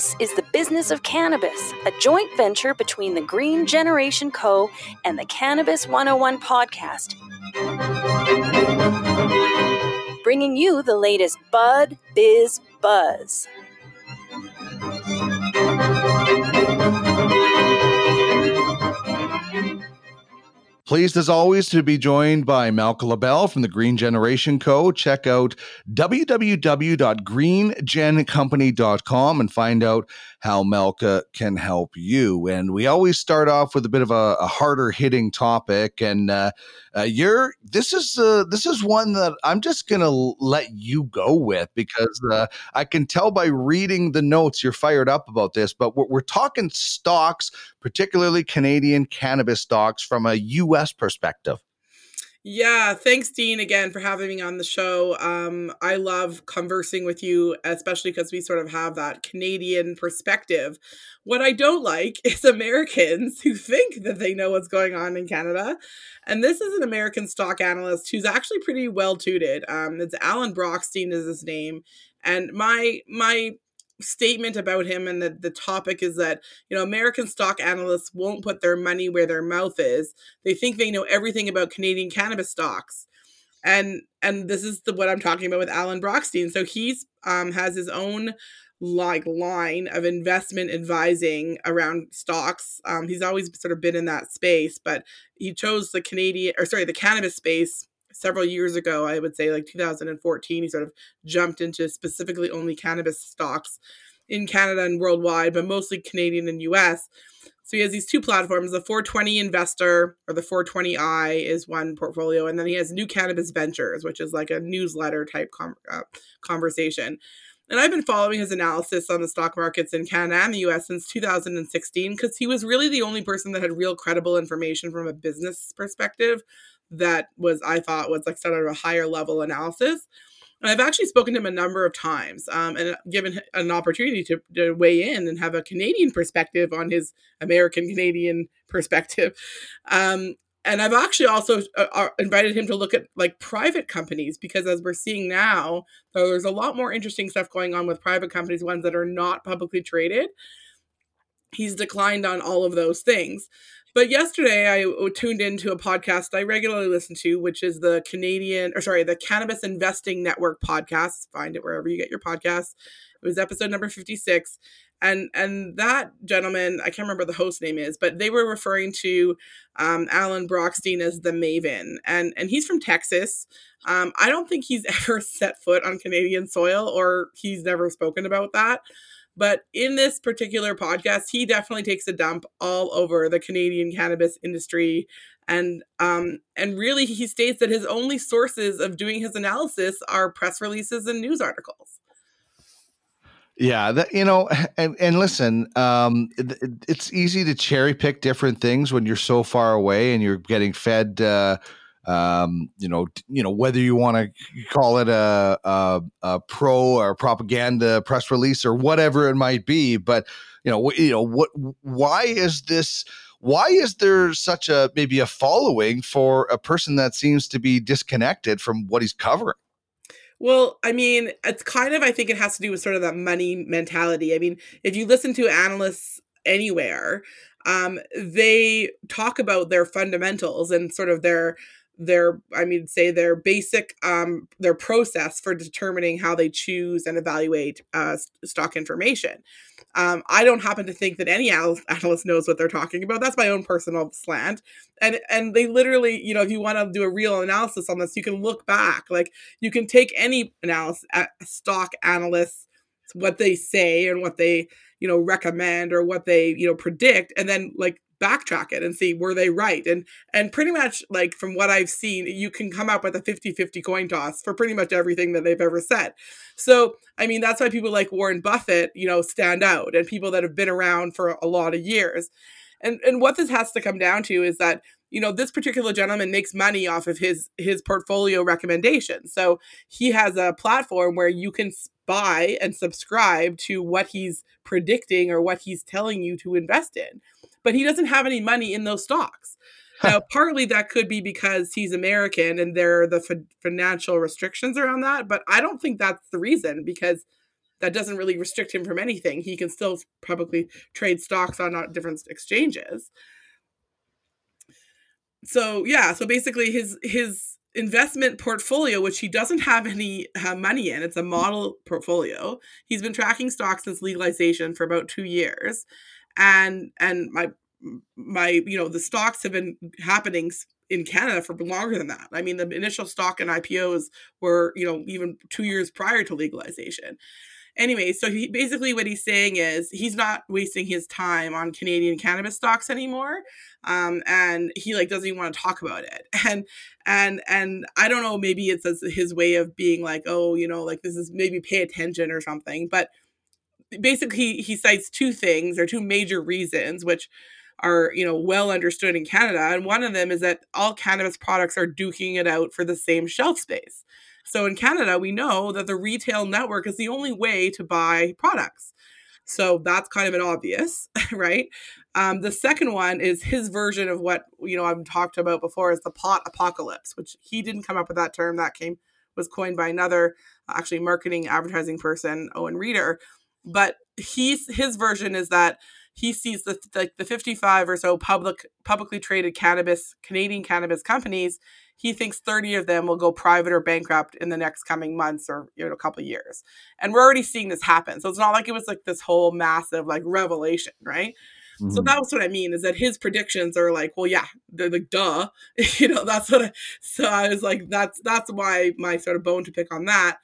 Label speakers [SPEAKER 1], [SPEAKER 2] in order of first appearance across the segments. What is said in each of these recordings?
[SPEAKER 1] This is the Business of Cannabis, a joint venture between the Green Generation Co. and the Cannabis 101 podcast. Bringing you the latest Bud Biz Buzz.
[SPEAKER 2] Pleased as always to be joined by Malka Labell from the Green Generation Co. Check out www.greengencompany.com and find out how Malka can help you. And we always start off with a bit of a, a harder hitting topic. And uh, uh, you're this is uh, this is one that I'm just gonna let you go with because uh, I can tell by reading the notes you're fired up about this. But we're, we're talking stocks, particularly Canadian cannabis stocks, from a U.S. perspective.
[SPEAKER 3] Yeah, thanks, Dean, again for having me on the show. Um, I love conversing with you, especially because we sort of have that Canadian perspective. What I don't like is Americans who think that they know what's going on in Canada. And this is an American stock analyst who's actually pretty well tutored. Um, it's Alan Brochstein is his name. And my my statement about him and the, the topic is that you know american stock analysts won't put their money where their mouth is. They think they know everything about canadian cannabis stocks. And and this is the what i'm talking about with alan brochstein so he's um has his own like line of investment advising around stocks. Um he's always sort of been in that space but he chose the canadian or sorry the cannabis space several years ago, I would say like 2014, he sort of jumped into specifically only cannabis stocks in Canada and worldwide, but mostly Canadian and US. So he has these two platforms. The 420 Investor or the 420i is one portfolio, and then he has New Cannabis Ventures, which is like a newsletter type com- uh, conversation. And I've been following his analysis on the stock markets in Canada and the US since 2016 because he was really the only person that had real credible information from a business perspective that was I thought was like sort of a higher level analysis. And I've actually spoken to him a number of times um, and given an opportunity to, to, weigh in and have a Canadian perspective on his American Canadian perspective. Um, and I've actually also uh, uh, invited him to look at like private companies because as we're seeing now, there's a lot more interesting stuff going on with private companies, ones that are not publicly traded. He's declined on all of those things. But yesterday, I tuned into a podcast I regularly listen to, which is the Canadian, or sorry, the Cannabis Investing Network podcast. Find it wherever you get your podcasts. It was episode number 56. And and that gentleman, I can't remember the host name is, but they were referring to um, Alan Brochstein as the Maven, and and he's from Texas. Um, I don't think he's ever set foot on Canadian soil, or he's never spoken about that. But in this particular podcast, he definitely takes a dump all over the Canadian cannabis industry. And um, and really, he states that his only sources of doing his analysis are press releases and news articles.
[SPEAKER 2] Yeah, that, you know, and, and listen, um, it, it's easy to cherry pick different things when you're so far away and you're getting fed uh, um, you know, you know whether you want to call it a, a, a, pro or propaganda press release or whatever it might be, but you know, you know what? Why is this? Why is there such a maybe a following for a person that seems to be disconnected from what he's covering?
[SPEAKER 3] Well, I mean, it's kind of I think it has to do with sort of that money mentality. I mean, if you listen to analysts anywhere, um, they talk about their fundamentals and sort of their their i mean say their basic um their process for determining how they choose and evaluate uh, stock information. Um, i don't happen to think that any analyst knows what they're talking about. That's my own personal slant. And and they literally you know if you want to do a real analysis on this you can look back. Like you can take any analysis stock analysts what they say and what they you know recommend or what they you know predict and then like backtrack it and see were they right? And and pretty much like from what i've seen you can come up with a 50-50 coin toss for pretty much everything that they've ever said. So i mean that's why people like warren buffett you know stand out and people that have been around for a lot of years. And and what this has to come down to is that you know this particular gentleman makes money off of his his portfolio recommendations. So he has a platform where you can buy and subscribe to what he's predicting or what he's telling you to invest in but he doesn't have any money in those stocks. now, partly that could be because he's American and there are the f- financial restrictions around that, but I don't think that's the reason because that doesn't really restrict him from anything. He can still publicly trade stocks on different exchanges. So yeah, so basically his his investment portfolio, which he doesn't have any uh, money in, it's a model portfolio. He's been tracking stocks since legalization for about two years, and and my my you know the stocks have been happening in Canada for longer than that. I mean, the initial stock and IPOs were, you know, even two years prior to legalization. Anyway, so he basically what he's saying is he's not wasting his time on Canadian cannabis stocks anymore, um, and he like doesn't even want to talk about it. And and and I don't know, maybe it's his way of being like, oh, you know, like this is maybe pay attention or something. But basically, he cites two things or two major reasons, which are you know well understood in Canada and one of them is that all cannabis products are duking it out for the same shelf space. So in Canada we know that the retail network is the only way to buy products. So that's kind of an obvious, right? Um, the second one is his version of what you know I've talked about before is the pot apocalypse, which he didn't come up with that term. That came was coined by another actually marketing advertising person, Owen Reeder. But he's his version is that he sees the like the 55 or so public publicly traded cannabis Canadian cannabis companies. He thinks 30 of them will go private or bankrupt in the next coming months or you know a couple years. And we're already seeing this happen. So it's not like it was like this whole massive like revelation, right? Mm-hmm. So that was what I mean is that his predictions are like, well, yeah, they're like, duh, you know, that's what I, so I was like, that's, that's why my sort of bone to pick on that.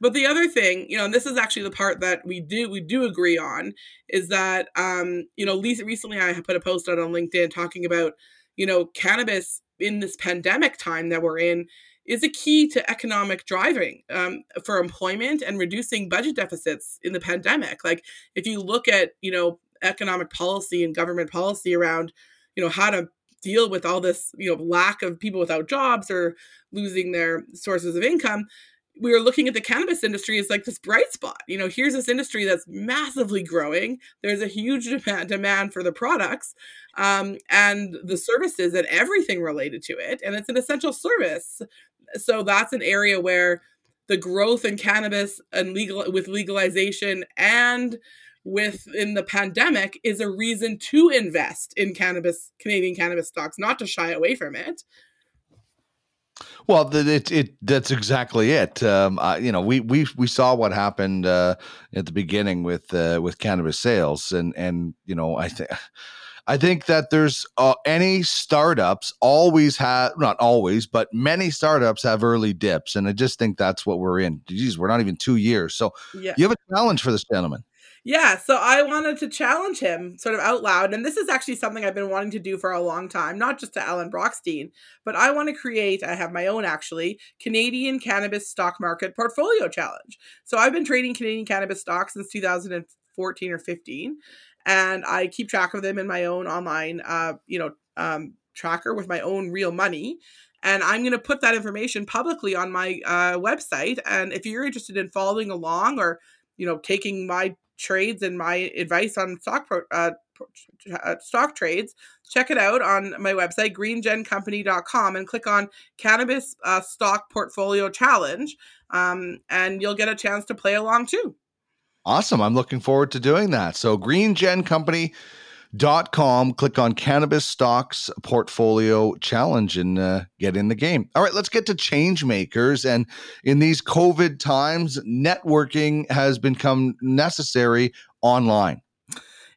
[SPEAKER 3] But the other thing, you know, and this is actually the part that we do we do agree on, is that um, you know, Lisa recently I put a post out on LinkedIn talking about, you know, cannabis in this pandemic time that we're in is a key to economic driving um, for employment and reducing budget deficits in the pandemic. Like if you look at, you know, economic policy and government policy around, you know, how to deal with all this, you know, lack of people without jobs or losing their sources of income, we are looking at the cannabis industry as like this bright spot. You know, here's this industry that's massively growing. There's a huge demand, demand for the products um, and the services and everything related to it. And it's an essential service. So that's an area where the growth in cannabis and legal with legalization and within the pandemic is a reason to invest in cannabis, Canadian cannabis stocks, not to shy away from it.
[SPEAKER 2] Well, it it that's exactly it. Um, uh, you know, we we we saw what happened uh, at the beginning with uh, with cannabis sales, and and you know, I think. I think that there's uh, any startups always have not always, but many startups have early dips, and I just think that's what we're in. Geez, we're not even two years, so yeah. you have a challenge for this gentleman.
[SPEAKER 3] Yeah, so I wanted to challenge him sort of out loud. And this is actually something I've been wanting to do for a long time, not just to Alan Brochstein, but I want to create, I have my own actually, Canadian Cannabis Stock Market Portfolio Challenge. So I've been trading Canadian cannabis stocks since 2014 or 15, and I keep track of them in my own online, uh, you know, um, tracker with my own real money and I'm going to put that information publicly on my uh, website. And if you're interested in following along or you know taking my trades and my advice on stock pro, uh, uh, stock trades, check it out on my website, greengencompany.com, and click on Cannabis uh, Stock Portfolio Challenge, um, and you'll get a chance to play along too.
[SPEAKER 2] Awesome. I'm looking forward to doing that. So, Green Gen Company dot com. Click on cannabis stocks portfolio challenge and uh, get in the game. All right let's get to change makers. And in these covid times networking has become necessary online.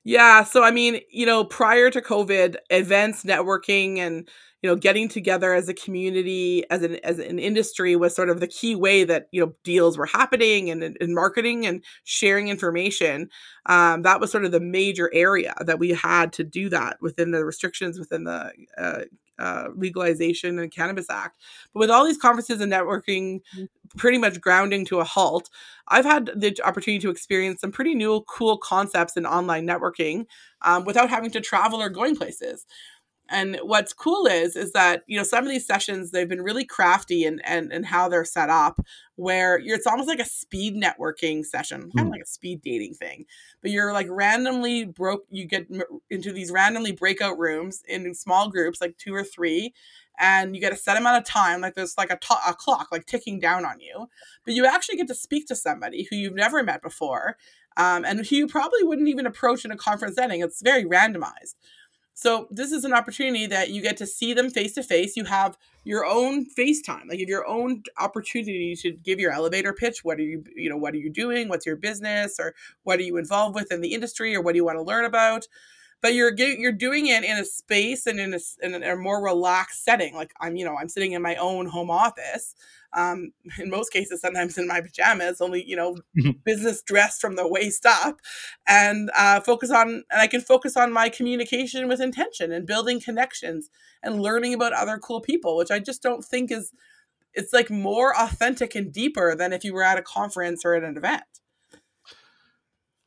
[SPEAKER 3] Yeah so i mean you know prior to covid events networking and you know getting together as a community as an as an industry was sort of the key way that you know deals were happening and, and marketing and sharing information. Um, that was sort of the major area that we had to do that within the restrictions within the uh, uh, legalization and cannabis act. But with all these conferences and networking mm. pretty much grounding to a halt i've had the opportunity to experience some pretty new cool concepts in online networking um, without having to travel or going places And what's cool is is that you know some of these sessions they've been really crafty and and and how they're set up, where you're it's almost like a speed networking session, kind of mm. like a speed dating thing. But you're like randomly broke. You get into these randomly breakout rooms in small groups, like two or three, and you get a set amount of time like there's like a, t- a clock like ticking down on you but you actually get to speak to somebody who you've never met before um, and who you probably wouldn't even approach in a conference setting it's very randomized so this is an opportunity that you get to see them face to face you have your own FaceTime. Like you have your own opportunity to give your elevator pitch. What are you you know what are you doing? What's your business? Or what are you involved with in the industry? Or what do you want to learn about but you're you're doing it in a space and in a, in a more relaxed setting like i'm you know i'm sitting in my own home office um, in most cases sometimes in my pajamas only you know mm-hmm. business dress from the waist up and uh, focus on and i can focus on my communication with intention and building connections and learning about other cool people which i just don't think is it's like more authentic and deeper than if you were at a conference or at an event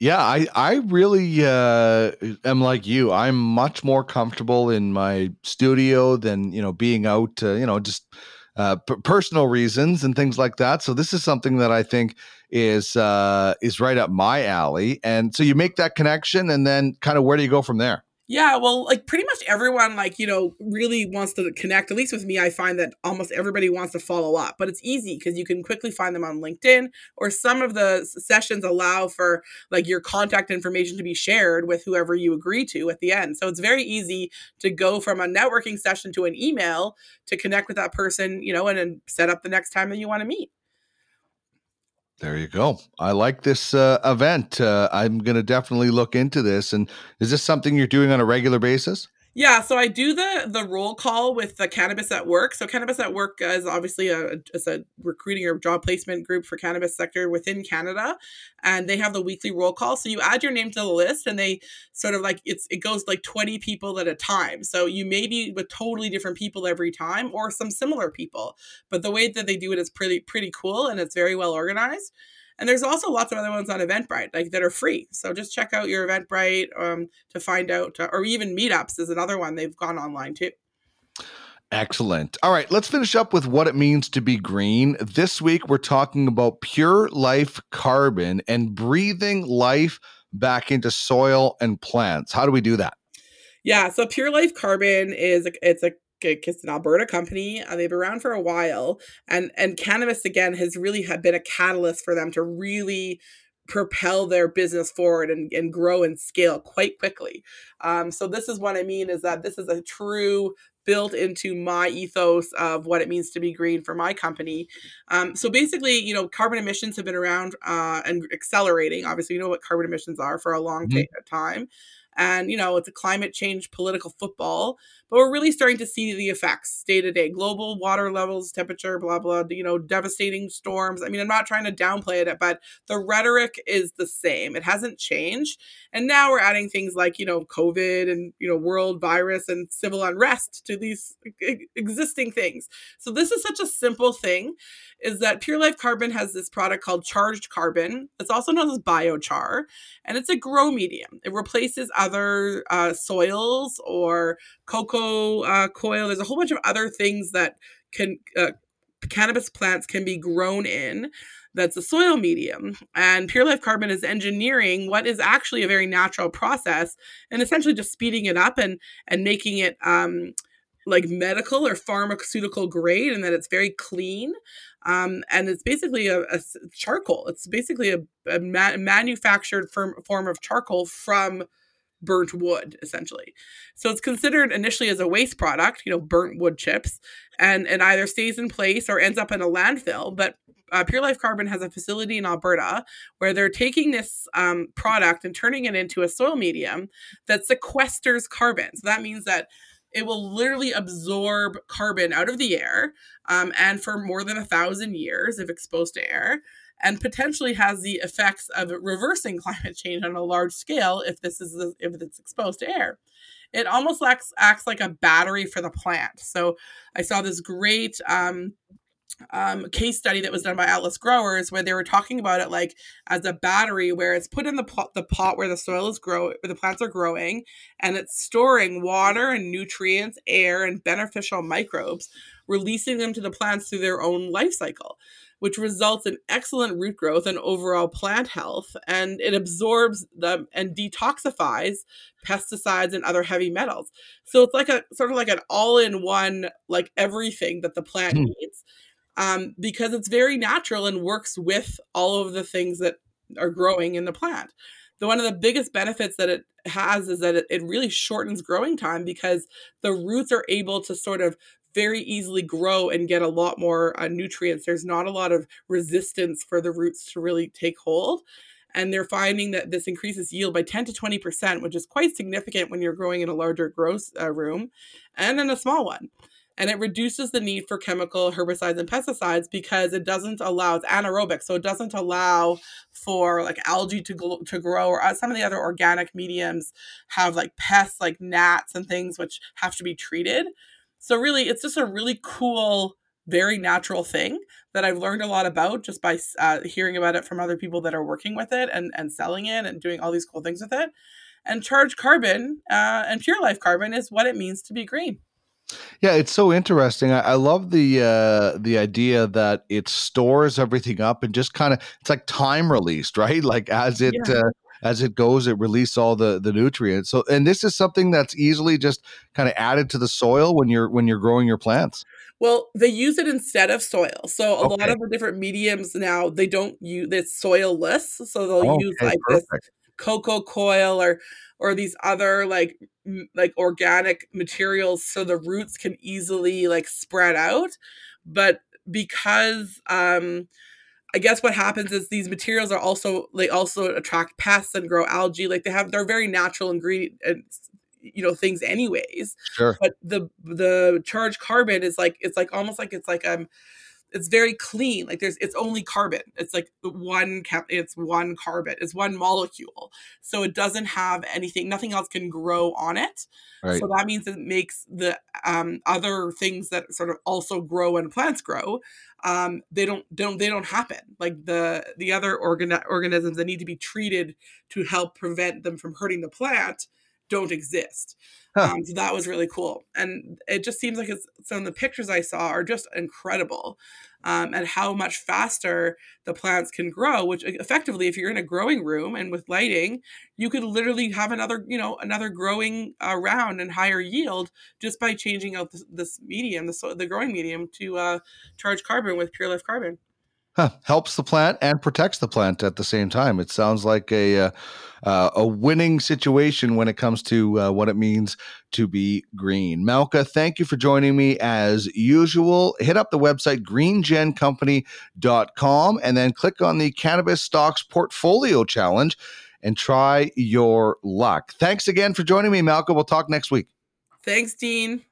[SPEAKER 2] yeah, I I really uh, am like you. I'm much more comfortable in my studio than you know being out. Uh, you know, just uh, p- personal reasons and things like that. So this is something that I think is uh, is right up my alley. And so you make that connection, and then kind of where do you go from there?
[SPEAKER 3] Yeah, well, like pretty much everyone, like, you know, really wants to connect. At least with me, I find that almost everybody wants to follow up, but it's easy because you can quickly find them on LinkedIn, or some of the sessions allow for like your contact information to be shared with whoever you agree to at the end. So it's very easy to go from a networking session to an email to connect with that person, you know, and then set up the next time that you want to meet.
[SPEAKER 2] There you go. I like this uh, event. Uh, I'm going to definitely look into this. And is this something you're doing on a regular basis?
[SPEAKER 3] Yeah, so I do the the roll call with the cannabis at work. So cannabis at work is obviously a is a recruiting or job placement group for cannabis sector within Canada, and they have the weekly roll call. So you add your name to the list, and they sort of like it's it goes like twenty people at a time. So you may be with totally different people every time, or some similar people. But the way that they do it is pretty pretty cool, and it's very well organized. And there's also lots of other ones on Eventbrite like that are free. So just check out your Eventbrite um, to find out, uh, or even Meetups is another one. They've gone online too.
[SPEAKER 2] Excellent. All right, let's finish up with what it means to be green. This week, we're talking about pure life carbon and breathing life back into soil and plants. How do we do that?
[SPEAKER 3] Yeah, so Pure Life Carbon is it's a it's an Alberta company. Uh, they've been around for a while, and and cannabis again has really been a catalyst for them to really propel their business forward and, and grow and scale quite quickly. Um, so this is what I mean is that this is a true built into my ethos of what it means to be green for my company. Um, so basically, you know, carbon emissions have been around uh, and accelerating. Obviously, you know what carbon emissions are for a long mm-hmm. time and you know it's a climate change political football but we're really starting to see the effects day to day global water levels temperature blah blah you know devastating storms. I mean i'm not trying to downplay it but the rhetoric is the same. It hasn't changed and now we're adding things like you know covid and you know world virus and civil unrest to these existing things. So this is such a simple thing is that pure life carbon has this product called charged carbon. It's also known as biochar and it's a grow medium. It replaces other uh, soils or coco uh, coir. There's a whole bunch of other things that can uh, cannabis plants can be grown in. That's a soil medium. And Pure Life Carbon is engineering what is actually a very natural process and essentially just speeding it up and and making it um, like medical or pharmaceutical grade and that it's very clean um, and it's basically a, a, charcoal it's basically a, a ma- manufactured form, form of charcoal from burnt wood essentially. So it's considered initially as a waste product you know burnt wood chips and it either stays in place or ends up in a landfill. But uh, Pure Life Carbon has a facility in Alberta where they're taking this um, product and turning it into a soil medium that sequesters carbon. So that means that it will literally absorb carbon out of the air um, and for more than a thousand years if exposed to air and potentially has the effects of reversing climate change on a large scale if this is the, if it's exposed to air. It almost acts acts like a battery for the plant. So I saw this great um, um, case study that was done by Atlas Growers where they were talking about it like as a battery where it's put in the pot, the pot where the soil is grow where the plants are growing and it's storing water and nutrients, air and beneficial microbes, releasing them to the plants through their own life cycle, which results in excellent root growth and overall plant health and it absorbs them and detoxifies pesticides and other heavy metals. So it's like a sort of like an all-in-one like everything that the plant hmm. needs um, because it's very natural and works with all of the things that are growing in the plant. The one of the biggest benefits that it has is that it, it really shortens growing time because the roots are able to sort of very easily grow and get a lot more uh, nutrients. There's not a lot of resistance for the roots to really take hold. And they're finding that this increases yield by 10 to 20%, which is quite significant when you're growing in a larger growth uh, room and in a small one and it reduces the need for chemical herbicides and pesticides because it doesn't allow it's anaerobic so it doesn't allow for like algae to, to grow or uh, some of the other organic mediums have like pests like gnats and things which have to be treated so really it's just a really cool very natural thing that I've learned a lot about just by uh, hearing about it from other people that are working with it and, and selling it and doing all these cool things with it. And charged carbon uh, and pure life carbon is what it means to be green.
[SPEAKER 2] Yeah, it's so interesting. I, I love the uh, the idea that it stores everything up and just kind of it's like time released, right? Like as it yeah. uh, as it goes, it releases all the the nutrients. So, and this is something that's easily just kind of added to the soil when you're when you're growing your plants.
[SPEAKER 3] Well, they use it instead of soil. So a okay. lot of the different mediums now they don't use it's soilless. So they'll okay, use like perfect. this coco coir or or these other like m- like organic materials so the roots can easily like spread out but because um I guess what happens is these materials are also they also attract pests and grow algae. Like they have they're very natural ingredients, you know, things anyways.
[SPEAKER 2] Sure.
[SPEAKER 3] But the the charged carbon is like it's like almost like it's like um it's very clean like there's it's only carbon it's like one it's one carbon it's one molecule so it doesn't have anything nothing else can grow on it right. so that means it makes the um, other things that sort of also grow when plants grow um, they don't don't they don't happen like the the other organ- organisms that need to be treated to help prevent them from hurting the plant don't exist Huh. Um, so that was really cool. And it just seems like it's, some of the pictures I saw are just incredible um, and how much faster the plants can grow, which effectively, if you're in a growing room and with lighting, you could literally have another, you know, another growing uh, round and higher yield just by changing out this, this medium, the, the growing medium to uh, charge carbon with pure life carbon.
[SPEAKER 2] Huh. Helps the plant and protects the plant at the same time. It sounds like a uh, uh, a winning situation when it comes to uh, what it means to be green. Malka, thank you for joining me as usual. Hit up the website greengencompany.com and then click on the Cannabis Stocks Portfolio Challenge and try your luck. Thanks again for joining me, Malka. We'll talk next week.
[SPEAKER 3] Thanks, Dean.